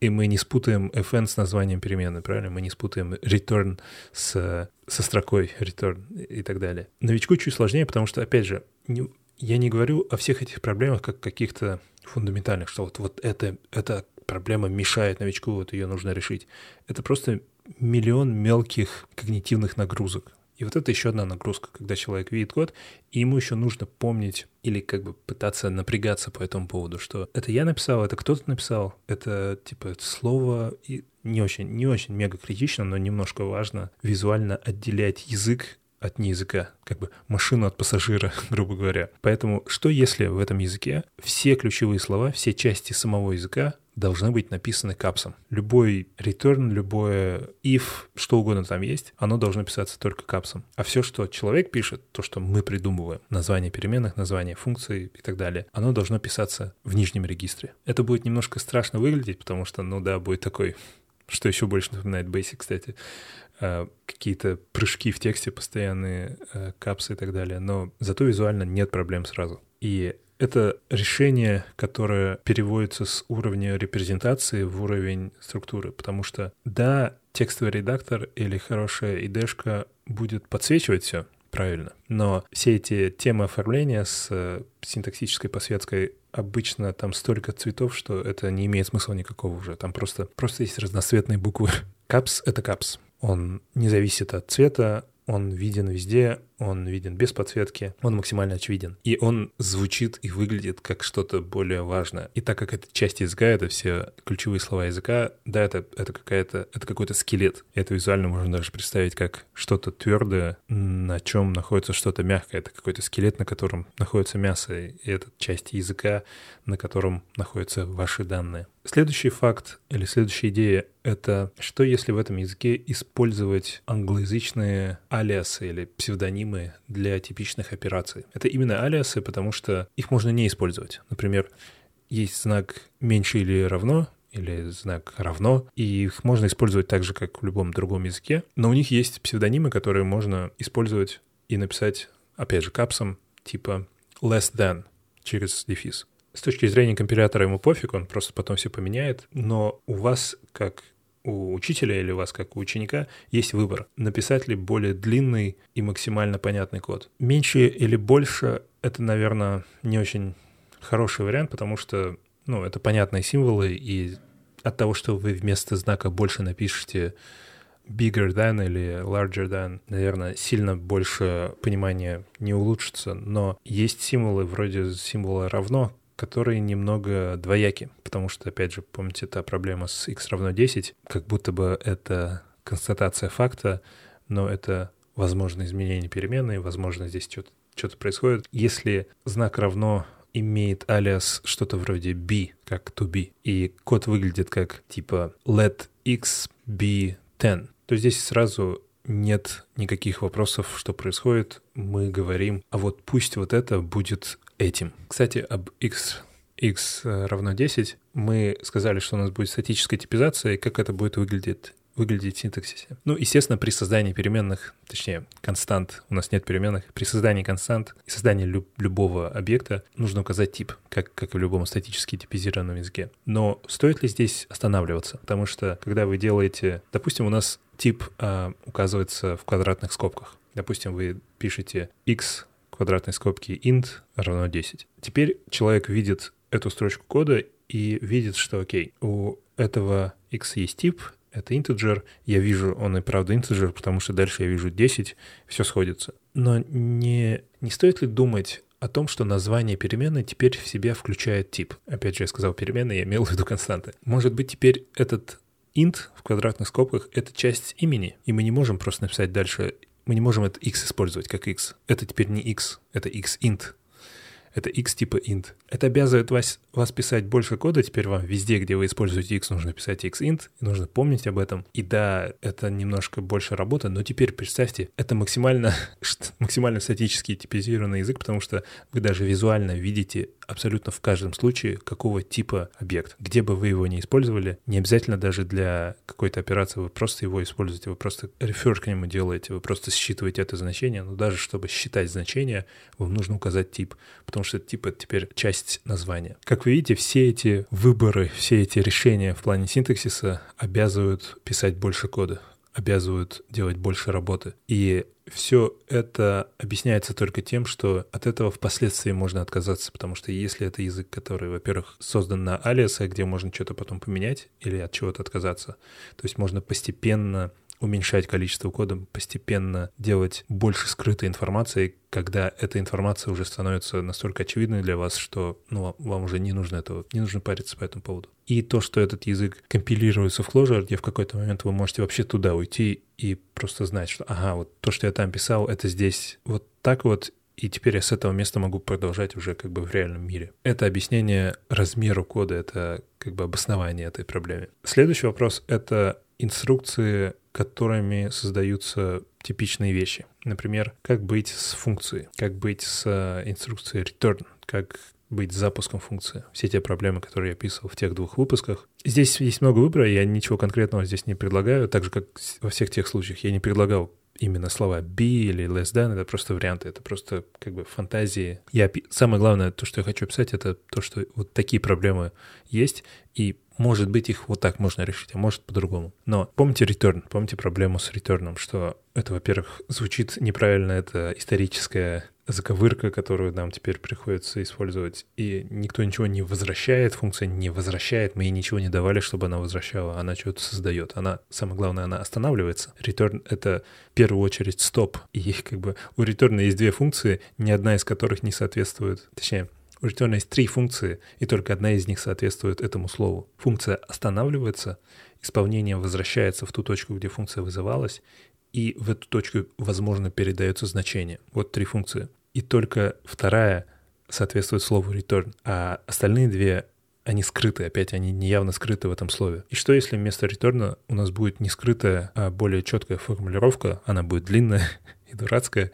и мы не спутаем fn с названием перемены, правильно? Мы не спутаем return с, со строкой return и так далее. Новичку чуть сложнее, потому что, опять же, не, я не говорю о всех этих проблемах как каких-то фундаментальных, что вот, вот это, эта проблема мешает новичку, вот ее нужно решить. Это просто миллион мелких когнитивных нагрузок. И вот это еще одна нагрузка, когда человек видит код, и ему еще нужно помнить или как бы пытаться напрягаться по этому поводу, что это я написал, это кто-то написал, это типа слово и не очень, не очень мега критично, но немножко важно визуально отделять язык от не языка, как бы машину от пассажира, грубо говоря. Поэтому что если в этом языке все ключевые слова, все части самого языка должны быть написаны капсом. Любой return, любое if, что угодно там есть, оно должно писаться только капсом. А все, что человек пишет, то, что мы придумываем, название переменных, название функций и так далее, оно должно писаться в нижнем регистре. Это будет немножко страшно выглядеть, потому что, ну да, будет такой что еще больше напоминает Basic, кстати, а, какие-то прыжки в тексте постоянные, а, капсы и так далее, но зато визуально нет проблем сразу. И это решение, которое переводится с уровня репрезентации в уровень структуры, потому что, да, текстовый редактор или хорошая идешка будет подсвечивать все правильно, но все эти темы оформления с э, синтаксической посветкой обычно там столько цветов, что это не имеет смысла никакого уже. Там просто, просто есть разноцветные буквы. Капс — это капс. Он не зависит от цвета, он виден везде, он виден без подсветки, он максимально очевиден. И он звучит и выглядит как что-то более важное. И так как это часть языка, это все ключевые слова языка, да, это, это какая-то, это какой-то скелет. Это визуально можно даже представить как что-то твердое, на чем находится что-то мягкое. Это какой-то скелет, на котором находится мясо, и это часть языка, на котором находятся ваши данные. Следующий факт или следующая идея — это что если в этом языке использовать англоязычные алиасы или псевдонимы для типичных операций. Это именно алиасы, потому что их можно не использовать. Например, есть знак меньше или равно, или знак равно, и их можно использовать так же, как в любом другом языке, но у них есть псевдонимы, которые можно использовать и написать, опять же, капсом, типа less than через дефис. С точки зрения компилятора ему пофиг, он просто потом все поменяет, но у вас, как у учителя или у вас, как у ученика, есть выбор. Написать ли более длинный и максимально понятный код. Меньше или больше — это, наверное, не очень хороший вариант, потому что, ну, это понятные символы, и от того, что вы вместо знака больше напишете bigger than или larger than, наверное, сильно больше понимания не улучшится, но есть символы вроде символа равно, которые немного двояки, потому что, опять же, помните, та проблема с x равно 10, как будто бы это констатация факта, но это возможно изменение переменной, возможно, здесь что-то что происходит. Если знак равно имеет алиас что-то вроде b, как to be, и код выглядит как типа let x be 10, то здесь сразу нет никаких вопросов, что происходит. Мы говорим, а вот пусть вот это будет этим. Кстати, об x x равно 10 мы сказали, что у нас будет статическая типизация, и как это будет выглядеть выглядеть в синтаксисе. Ну, естественно, при создании переменных, точнее, констант, у нас нет переменных, при создании констант и создании люб- любого объекта нужно указать тип, как, как и в любом статически типизированном языке. Но стоит ли здесь останавливаться? Потому что, когда вы делаете, допустим, у нас тип а, указывается в квадратных скобках. Допустим, вы пишете x квадратной скобки int равно 10. Теперь человек видит эту строчку кода и видит, что окей, у этого x есть тип, это integer, я вижу, он и правда integer, потому что дальше я вижу 10, все сходится. Но не, не стоит ли думать о том, что название переменной теперь в себя включает тип. Опять же, я сказал переменная, я имел в виду константы. Может быть, теперь этот int в квадратных скобках — это часть имени, и мы не можем просто написать дальше мы не можем это x использовать как x. Это теперь не x, это x int. Это x типа int. Это обязывает вас, вас писать больше кода. Теперь вам везде, где вы используете x, нужно писать x int. И нужно помнить об этом. И да, это немножко больше работы, но теперь представьте, это максимально, максимально статический типизированный язык, потому что вы даже визуально видите абсолютно в каждом случае, какого типа объект. Где бы вы его не использовали, не обязательно даже для какой-то операции вы просто его используете, вы просто рефер к нему делаете, вы просто считываете это значение, но даже чтобы считать значение, вам нужно указать тип, потому потому что типа теперь часть названия. Как вы видите, все эти выборы, все эти решения в плане синтаксиса обязывают писать больше кода обязывают делать больше работы. И все это объясняется только тем, что от этого впоследствии можно отказаться, потому что если это язык, который, во-первых, создан на алиасе, где можно что-то потом поменять или от чего-то отказаться, то есть можно постепенно уменьшать количество кода, постепенно делать больше скрытой информации, когда эта информация уже становится настолько очевидной для вас, что ну, вам уже не нужно этого, не нужно париться по этому поводу. И то, что этот язык компилируется в Clojure, где в какой-то момент вы можете вообще туда уйти и просто знать, что ага, вот то, что я там писал, это здесь вот так вот, и теперь я с этого места могу продолжать уже как бы в реальном мире. Это объяснение размеру кода, это как бы обоснование этой проблемы. Следующий вопрос — это инструкции, которыми создаются типичные вещи. Например, как быть с функцией, как быть с э, инструкцией return, как быть с запуском функции. Все те проблемы, которые я описывал в тех двух выпусках. Здесь есть много выбора, я ничего конкретного здесь не предлагаю, так же, как во всех тех случаях. Я не предлагал именно слова be или less than, это просто варианты, это просто как бы фантазии. Я, самое главное, то, что я хочу описать, это то, что вот такие проблемы есть, и может быть, их вот так можно решить, а может по-другому. Но помните return, помните проблему с return, что это, во-первых, звучит неправильно, это историческая заковырка, которую нам теперь приходится использовать, и никто ничего не возвращает, функция не возвращает, мы ей ничего не давали, чтобы она возвращала, она что-то создает. Она, самое главное, она останавливается. Return — это в первую очередь стоп, и как бы у return есть две функции, ни одна из которых не соответствует, точнее, у есть три функции, и только одна из них соответствует этому слову. Функция останавливается, исполнение возвращается в ту точку, где функция вызывалась, и в эту точку, возможно, передается значение. Вот три функции. И только вторая соответствует слову return, а остальные две они скрыты, опять они неявно скрыты в этом слове. И что если вместо return у нас будет не скрытая, а более четкая формулировка, она будет длинная и дурацкая,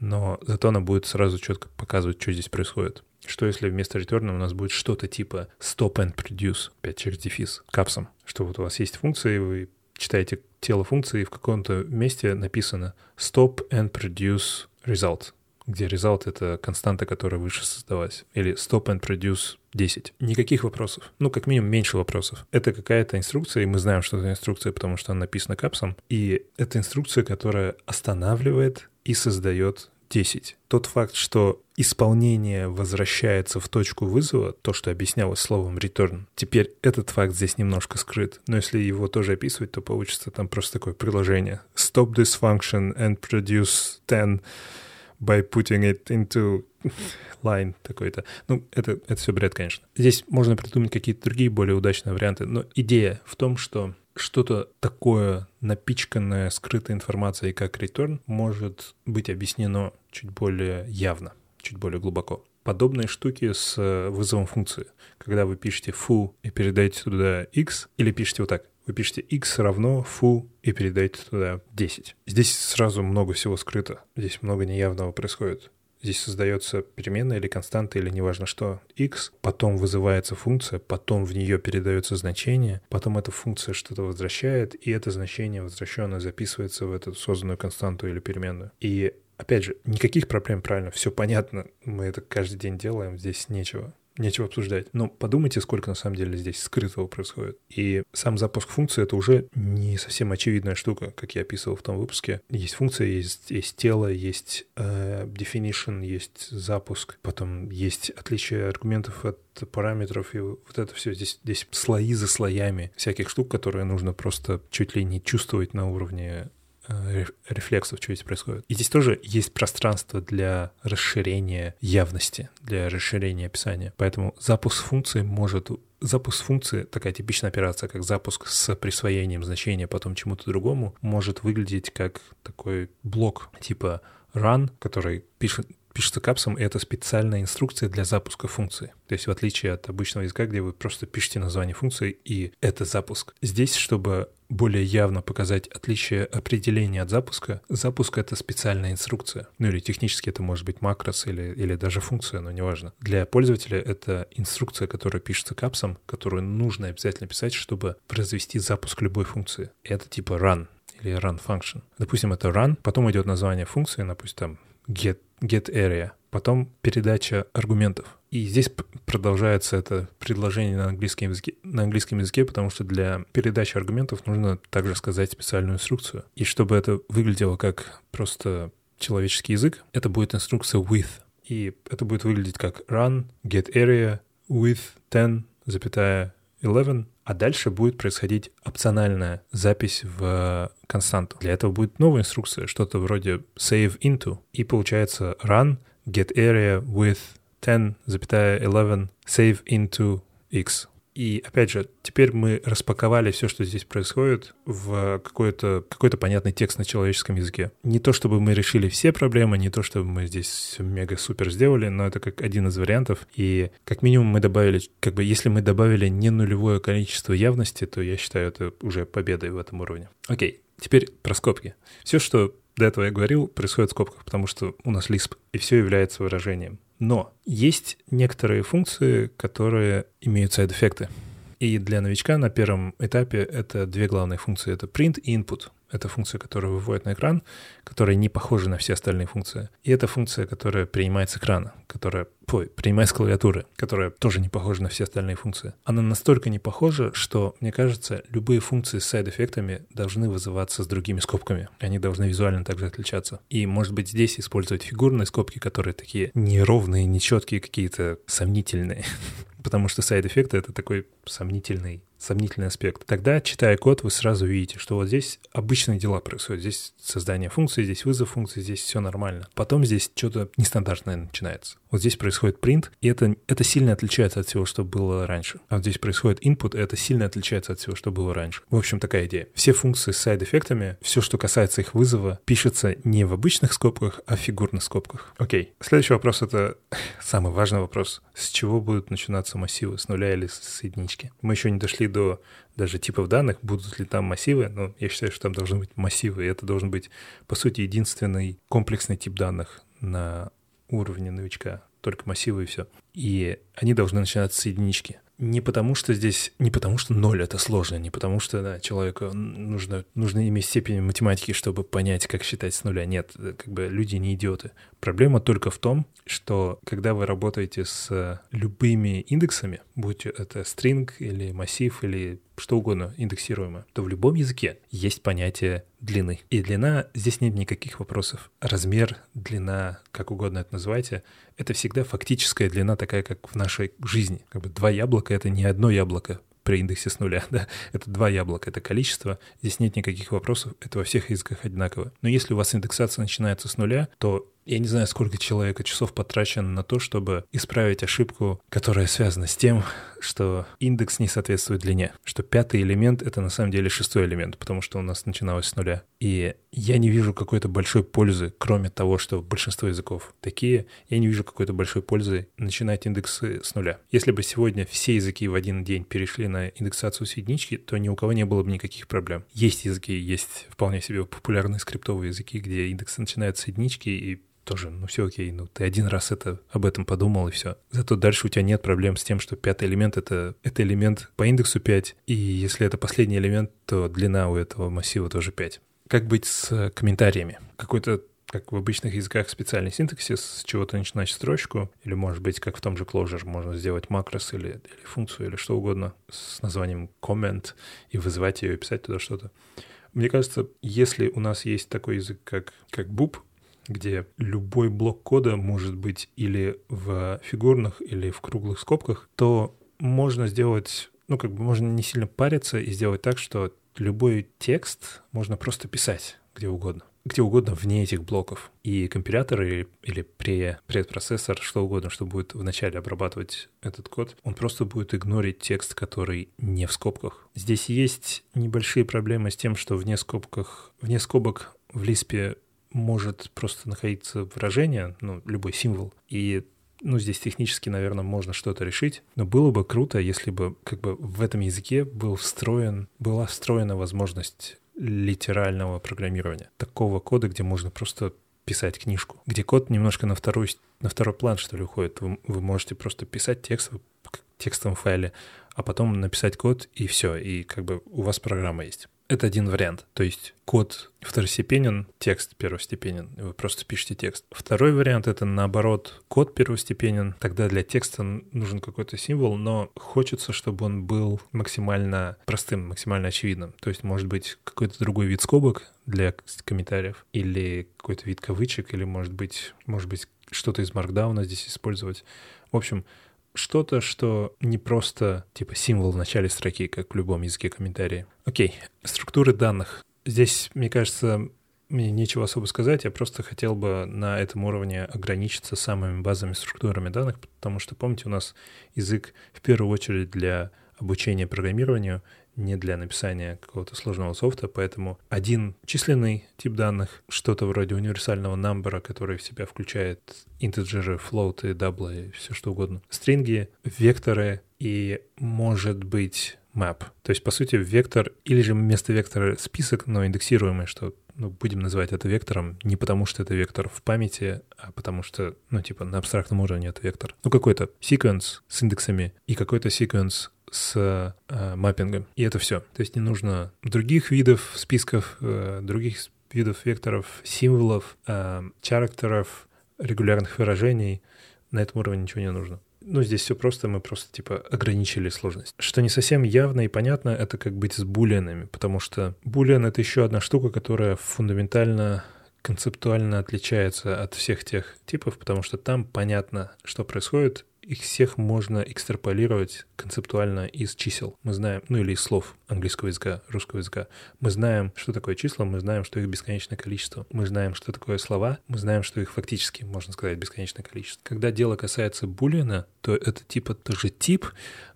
но зато она будет сразу четко показывать, что здесь происходит. Что если вместо return у нас будет что-то типа stop and produce, опять через дефис, капсом, что вот у вас есть функция, и вы читаете тело функции, и в каком-то месте написано stop and produce result, где result — это константа, которая выше создалась, или stop and produce 10. Никаких вопросов. Ну, как минимум, меньше вопросов. Это какая-то инструкция, и мы знаем, что это инструкция, потому что она написана капсом. И это инструкция, которая останавливает и создает 10. Тот факт, что исполнение возвращается в точку вызова, то, что объяснялось словом return, теперь этот факт здесь немножко скрыт. Но если его тоже описывать, то получится там просто такое приложение. Stop this function and produce 10 by putting it into line такой-то. Ну, это, это все бред, конечно. Здесь можно придумать какие-то другие более удачные варианты, но идея в том, что что-то такое напичканное скрытой информацией, как return, может быть объяснено чуть более явно, чуть более глубоко. Подобные штуки с э, вызовом функции. Когда вы пишете foo и передаете туда x, или пишете вот так, вы пишете x равно foo и передаете туда 10. Здесь сразу много всего скрыто, здесь много неявного происходит. Здесь создается переменная или константа, или неважно что, x, потом вызывается функция, потом в нее передается значение, потом эта функция что-то возвращает, и это значение возвращенное записывается в эту созданную константу или переменную. И опять же, никаких проблем, правильно, все понятно, мы это каждый день делаем, здесь нечего нечего обсуждать. Но подумайте, сколько на самом деле здесь скрытого происходит. И сам запуск функции — это уже не совсем очевидная штука, как я описывал в том выпуске. Есть функция, есть, есть тело, есть э, definition, есть запуск, потом есть отличие аргументов от параметров, и вот это все здесь, здесь слои за слоями всяких штук, которые нужно просто чуть ли не чувствовать на уровне рефлексов, что здесь происходит. И здесь тоже есть пространство для расширения явности, для расширения описания. Поэтому запуск функции может запуск функции, такая типичная операция, как запуск с присвоением значения потом чему-то другому, может выглядеть как такой блок типа run, который пишет, пишется капсом, и это специальная инструкция для запуска функции. То есть в отличие от обычного языка, где вы просто пишете название функции, и это запуск. Здесь, чтобы более явно показать отличие определения от запуска, запуск — это специальная инструкция. Ну или технически это может быть макрос или, или даже функция, но неважно. Для пользователя это инструкция, которая пишется капсом, которую нужно обязательно писать, чтобы произвести запуск любой функции. Это типа run или run function. Допустим, это run, потом идет название функции, допустим, там get, get area. потом передача аргументов. И здесь продолжается это предложение на английском языке, на английском языке, потому что для передачи аргументов нужно также сказать специальную инструкцию. И чтобы это выглядело как просто человеческий язык, это будет инструкция with. И это будет выглядеть как run, get area, with 10, запятая 11, а дальше будет происходить опциональная запись в константу. Для этого будет новая инструкция, что-то вроде save into, и получается run, get area with 10,11 save into x. И опять же, теперь мы распаковали все, что здесь происходит, в какой-то какой понятный текст на человеческом языке. Не то чтобы мы решили все проблемы, не то чтобы мы здесь мега-супер сделали, но это как один из вариантов. И как минимум мы добавили, как бы если мы добавили не нулевое количество явности, то я считаю это уже победой в этом уровне. Окей, теперь про скобки. Все, что до этого я говорил, происходит в скобках, потому что у нас Lisp, и все является выражением. Но есть некоторые функции, которые имеют сайд-эффекты. И для новичка на первом этапе это две главные функции. Это print и input. Это функция, которая выводит на экран, которая не похожа на все остальные функции. И это функция, которая принимает с экрана, которая, ой, принимает с клавиатуры, которая тоже не похожа на все остальные функции. Она настолько не похожа, что, мне кажется, любые функции с сайд-эффектами должны вызываться с другими скобками. Они должны визуально также отличаться. И, может быть, здесь использовать фигурные скобки, которые такие неровные, нечеткие, какие-то сомнительные. Потому что сайд-эффекты — это такой сомнительный сомнительный аспект. Тогда, читая код, вы сразу видите, что вот здесь обычные дела происходят. Здесь создание функции, здесь вызов функции, здесь все нормально. Потом здесь что-то нестандартное начинается. Вот здесь происходит print, и это, это сильно отличается от всего, что было раньше. А вот здесь происходит input, и это сильно отличается от всего, что было раньше. В общем, такая идея. Все функции с сайд-эффектами, все, что касается их вызова, пишется не в обычных скобках, а в фигурных скобках. Окей. Следующий вопрос — это самый важный вопрос. С чего будут начинаться массивы? С нуля или с единички? Мы еще не дошли до даже типов данных, будут ли там массивы, но я считаю, что там должны быть массивы, и это должен быть, по сути, единственный комплексный тип данных на уровне новичка, только массивы и все. И они должны начинаться с единички. Не потому что здесь, не потому что ноль это сложно, не потому что да, человеку нужно, нужно иметь степень математики, чтобы понять, как считать с нуля. Нет, как бы люди не идиоты. Проблема только в том, что когда вы работаете с любыми индексами, будь это string или массив или что угодно индексируемое, то в любом языке есть понятие длины. И длина, здесь нет никаких вопросов. Размер, длина, как угодно это называйте, это всегда фактическая длина такая, как в нашей жизни. Как бы два яблока — это не одно яблоко при индексе с нуля, да, это два яблока, это количество, здесь нет никаких вопросов, это во всех языках одинаково. Но если у вас индексация начинается с нуля, то я не знаю, сколько человека часов потрачено на то, чтобы исправить ошибку, которая связана с тем, что индекс не соответствует длине, что пятый элемент — это на самом деле шестой элемент, потому что у нас начиналось с нуля. И я не вижу какой-то большой пользы, кроме того, что большинство языков такие, я не вижу какой-то большой пользы начинать индексы с нуля. Если бы сегодня все языки в один день перешли на индексацию с единички, то ни у кого не было бы никаких проблем. Есть языки, есть вполне себе популярные скриптовые языки, где индексы начинаются с единички, и тоже, ну все окей, ну ты один раз это об этом подумал и все. Зато дальше у тебя нет проблем с тем, что пятый элемент это, это элемент по индексу 5, и если это последний элемент, то длина у этого массива тоже 5. Как быть с комментариями? Какой-то как в обычных языках специальный синтаксис, с чего-то начинать строчку, или, может быть, как в том же Clojure, можно сделать макрос или, или функцию, или что угодно с названием comment и вызывать ее и писать туда что-то. Мне кажется, если у нас есть такой язык, как, как Boop, где любой блок кода может быть или в фигурных, или в круглых скобках, то можно сделать, ну, как бы можно не сильно париться и сделать так, что любой текст можно просто писать где угодно где угодно вне этих блоков. И компилятор или, или пре, предпроцессор, что угодно, что будет вначале обрабатывать этот код, он просто будет игнорить текст, который не в скобках. Здесь есть небольшие проблемы с тем, что вне скобках, вне скобок в Лиспе может просто находиться выражение, ну, любой символ, и ну, здесь технически, наверное, можно что-то решить, но было бы круто, если бы как бы в этом языке был встроен, была встроена возможность литерального программирования. Такого кода, где можно просто писать книжку, где код немножко на второй, на второй план, что ли, уходит. Вы, вы можете просто писать текст в текстовом файле, а потом написать код, и все, и как бы у вас программа есть Это один вариант. То есть код второстепенен, текст первостепенен. Вы просто пишете текст. Второй вариант — это наоборот, код первостепенен. Тогда для текста нужен какой-то символ, но хочется, чтобы он был максимально простым, максимально очевидным. То есть, может быть, какой-то другой вид скобок для комментариев или какой-то вид кавычек, или, может быть, может быть, что-то из маркдауна здесь использовать. В общем, что-то, что не просто типа символ в начале строки, как в любом языке комментария. Окей, структуры данных. Здесь, мне кажется, мне нечего особо сказать, я просто хотел бы на этом уровне ограничиться самыми базовыми структурами данных, потому что, помните, у нас язык в первую очередь для обучения программированию, не для написания какого-то сложного софта, поэтому один численный тип данных, что-то вроде универсального number, который в себя включает интеджеры, флоуты, даблы, все что угодно, стринги, векторы и, может быть, map. То есть, по сути, вектор или же вместо вектора список, но индексируемый, что ну, будем называть это вектором не потому, что это вектор в памяти, а потому что, ну, типа, на абстрактном уровне это вектор. Ну, какой-то секвенс с индексами и какой-то секвенс с э, маппингом. И это все. То есть не нужно других видов списков, э, других видов векторов, символов, э, чарактеров, регулярных выражений. На этом уровне ничего не нужно. Ну, здесь все просто, мы просто, типа, ограничили сложность. Что не совсем явно и понятно, это как быть с булианами, потому что булиан — это еще одна штука, которая фундаментально концептуально отличается от всех тех типов, потому что там понятно, что происходит, их всех можно экстраполировать концептуально из чисел. Мы знаем, ну или из слов английского языка, русского языка. Мы знаем, что такое числа, мы знаем, что их бесконечное количество. Мы знаем, что такое слова, мы знаем, что их фактически, можно сказать, бесконечное количество. Когда дело касается булиана, то это типа тоже тип,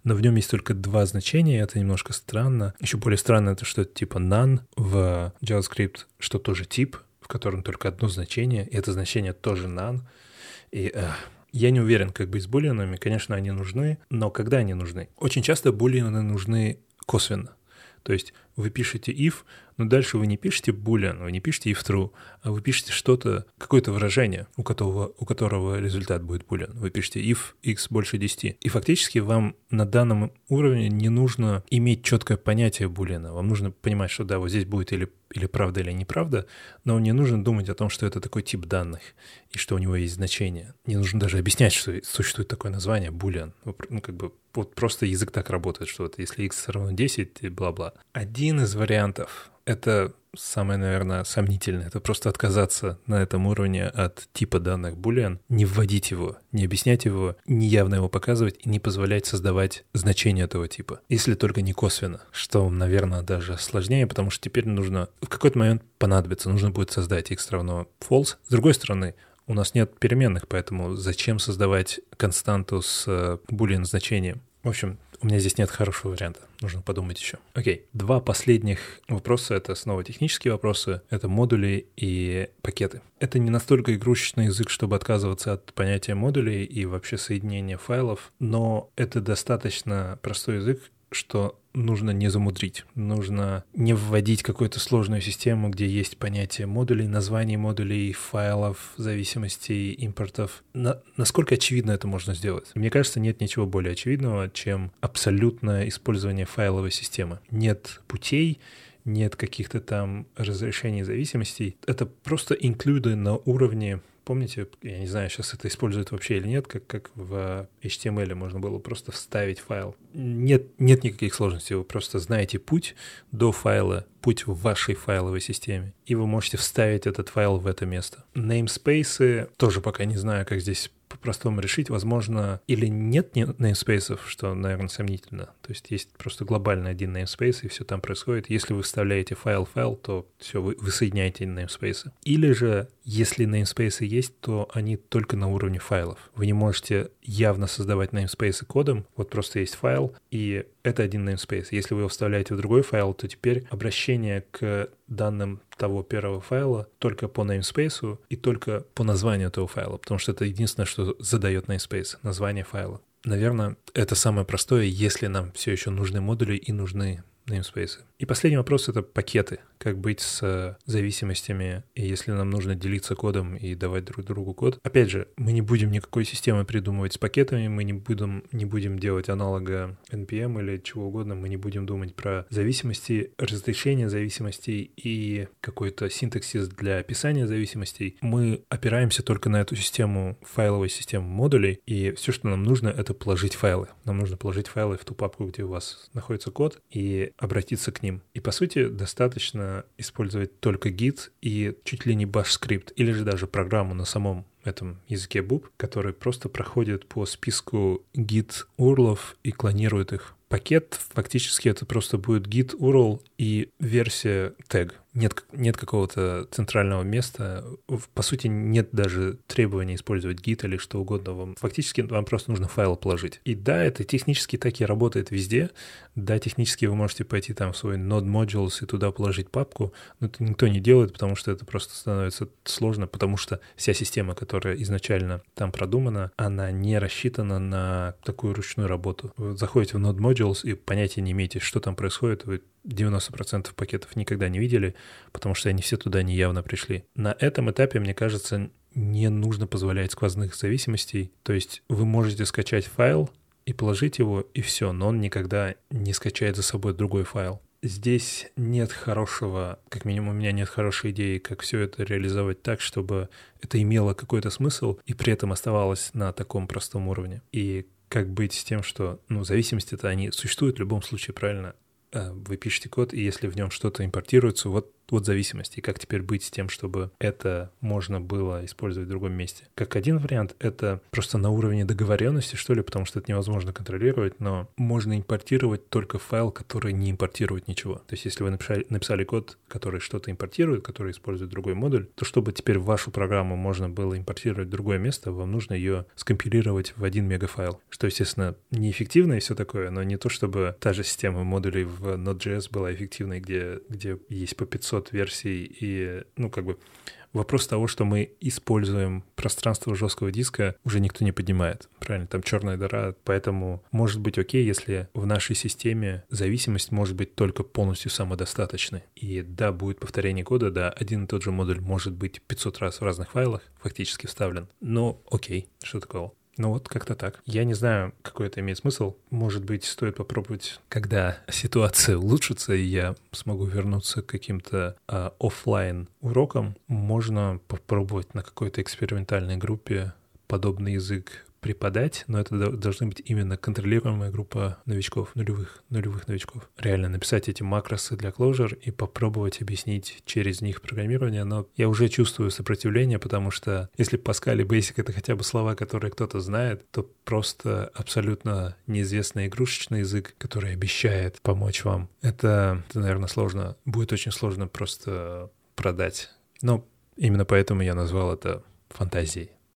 но в нем есть только два значения, это немножко странно. Еще более странно это, что это типа none в JavaScript, что тоже тип, в котором только одно значение, и это значение тоже none. И эх, я не уверен, как быть с буллинами. Конечно, они нужны, но когда они нужны? Очень часто буллины нужны косвенно. То есть вы пишете if, но дальше вы не пишете boolean, вы не пишете if true, а вы пишете что-то, какое-то выражение, у которого, у которого результат будет boolean. Вы пишете if x больше 10. И фактически вам на данном уровне не нужно иметь четкое понятие boolean. Вам нужно понимать, что да, вот здесь будет или, или правда, или неправда, но не нужно думать о том, что это такой тип данных и что у него есть значение. Не нужно даже объяснять, что существует такое название boolean. Ну, как бы вот просто язык так работает, что вот если x равно 10 и бла-бла. Один из вариантов — это самое, наверное, сомнительное. Это просто отказаться на этом уровне от типа данных boolean, не вводить его, не объяснять его, не явно его показывать и не позволять создавать значение этого типа. Если только не косвенно, что, наверное, даже сложнее, потому что теперь нужно в какой-то момент понадобится, нужно будет создать x равно false. С другой стороны, у нас нет переменных, поэтому зачем создавать константу с boolean э, значением? В общем, у меня здесь нет хорошего варианта. Нужно подумать еще. Окей. Два последних вопроса — это снова технические вопросы. Это модули и пакеты. Это не настолько игрушечный язык, чтобы отказываться от понятия модулей и вообще соединения файлов, но это достаточно простой язык, что нужно не замудрить, нужно не вводить какую-то сложную систему, где есть понятие модулей, названий модулей, файлов, зависимостей, импортов. На, насколько очевидно это можно сделать? Мне кажется, нет ничего более очевидного, чем абсолютное использование файловой системы. Нет путей, нет каких-то там разрешений зависимостей. Это просто инклюды на уровне Помните, я не знаю, сейчас это используют вообще или нет, как, как в HTML можно было просто вставить файл. Нет, нет никаких сложностей, вы просто знаете путь до файла, путь в вашей файловой системе, и вы можете вставить этот файл в это место. Namespace тоже пока не знаю, как здесь по-простому решить, возможно, или нет namespace, что, наверное, сомнительно. То есть есть просто глобальный один namespace, и все там происходит. Если вы вставляете файл файл, то все, вы, вы соединяете namespace. Или же, если namespace есть, то они только на уровне файлов. Вы не можете явно создавать namespace кодом, вот просто есть файл, и это один namespace. Если вы его вставляете в другой файл, то теперь обращение к данным того первого файла только по namespace и только по названию этого файла, потому что это единственное, что задает namespace, название файла. Наверное, это самое простое, если нам все еще нужны модули и нужны namespace. И последний вопрос — это пакеты. Как быть с зависимостями, и если нам нужно делиться кодом и давать друг другу код. Опять же, мы не будем никакой системы придумывать с пакетами, мы не будем, не будем делать аналога NPM или чего угодно, мы не будем думать про зависимости, разрешение зависимостей и какой-то синтаксис для описания зависимостей. Мы опираемся только на эту систему, файловую систему модулей, и все, что нам нужно, это положить файлы. Нам нужно положить файлы в ту папку, где у вас находится код, и обратиться к ним. И, по сути, достаточно использовать только git и чуть ли не bash скрипт, или же даже программу на самом этом языке Bub, который просто проходит по списку git URL и клонирует их. Пакет фактически это просто будет git URL и версия тег нет, нет какого-то центрального места. По сути, нет даже требования использовать гид или что угодно. Вам, фактически вам просто нужно файл положить. И да, это технически так и работает везде. Да, технически вы можете пойти там в свой Node Modules и туда положить папку, но это никто не делает, потому что это просто становится сложно, потому что вся система, которая изначально там продумана, она не рассчитана на такую ручную работу. Вы заходите в Node Modules и понятия не имеете, что там происходит, вы 90% пакетов никогда не видели, потому что они все туда неявно пришли. На этом этапе, мне кажется, не нужно позволять сквозных зависимостей. То есть вы можете скачать файл и положить его, и все, но он никогда не скачает за собой другой файл. Здесь нет хорошего, как минимум у меня нет хорошей идеи, как все это реализовать так, чтобы это имело какой-то смысл и при этом оставалось на таком простом уровне. И как быть с тем, что, ну, зависимости-то они существуют в любом случае, правильно? А, вы пишете код, и если в нем что-то импортируется, вот от зависимости. И как теперь быть с тем, чтобы это можно было использовать в другом месте? Как один вариант — это просто на уровне договоренности, что ли, потому что это невозможно контролировать, но можно импортировать только файл, который не импортирует ничего. То есть если вы написали, написали код, который что-то импортирует, который использует другой модуль, то чтобы теперь в вашу программу можно было импортировать другое место, вам нужно ее скомпилировать в один мегафайл, что, естественно, неэффективно и все такое, но не то, чтобы та же система модулей в Node.js была эффективной, где, где есть по 500 500 версий, и, ну, как бы вопрос того, что мы используем пространство жесткого диска, уже никто не поднимает. Правильно, там черная дыра, поэтому может быть окей, если в нашей системе зависимость может быть только полностью самодостаточной. И да, будет повторение кода, да, один и тот же модуль может быть 500 раз в разных файлах фактически вставлен, но окей, что такого. Ну вот как-то так. Я не знаю, какой это имеет смысл. Может быть, стоит попробовать, когда ситуация улучшится, и я смогу вернуться к каким-то а, офлайн урокам, можно попробовать на какой-то экспериментальной группе подобный язык преподать, но это должна быть именно контролируемая группа новичков, нулевых, нулевых новичков. Реально написать эти макросы для Clojure и попробовать объяснить через них программирование, но я уже чувствую сопротивление, потому что если Pascal и Basic — это хотя бы слова, которые кто-то знает, то просто абсолютно неизвестный игрушечный язык, который обещает помочь вам. Это, это наверное, сложно. Будет очень сложно просто продать. Но именно поэтому я назвал это фантазией.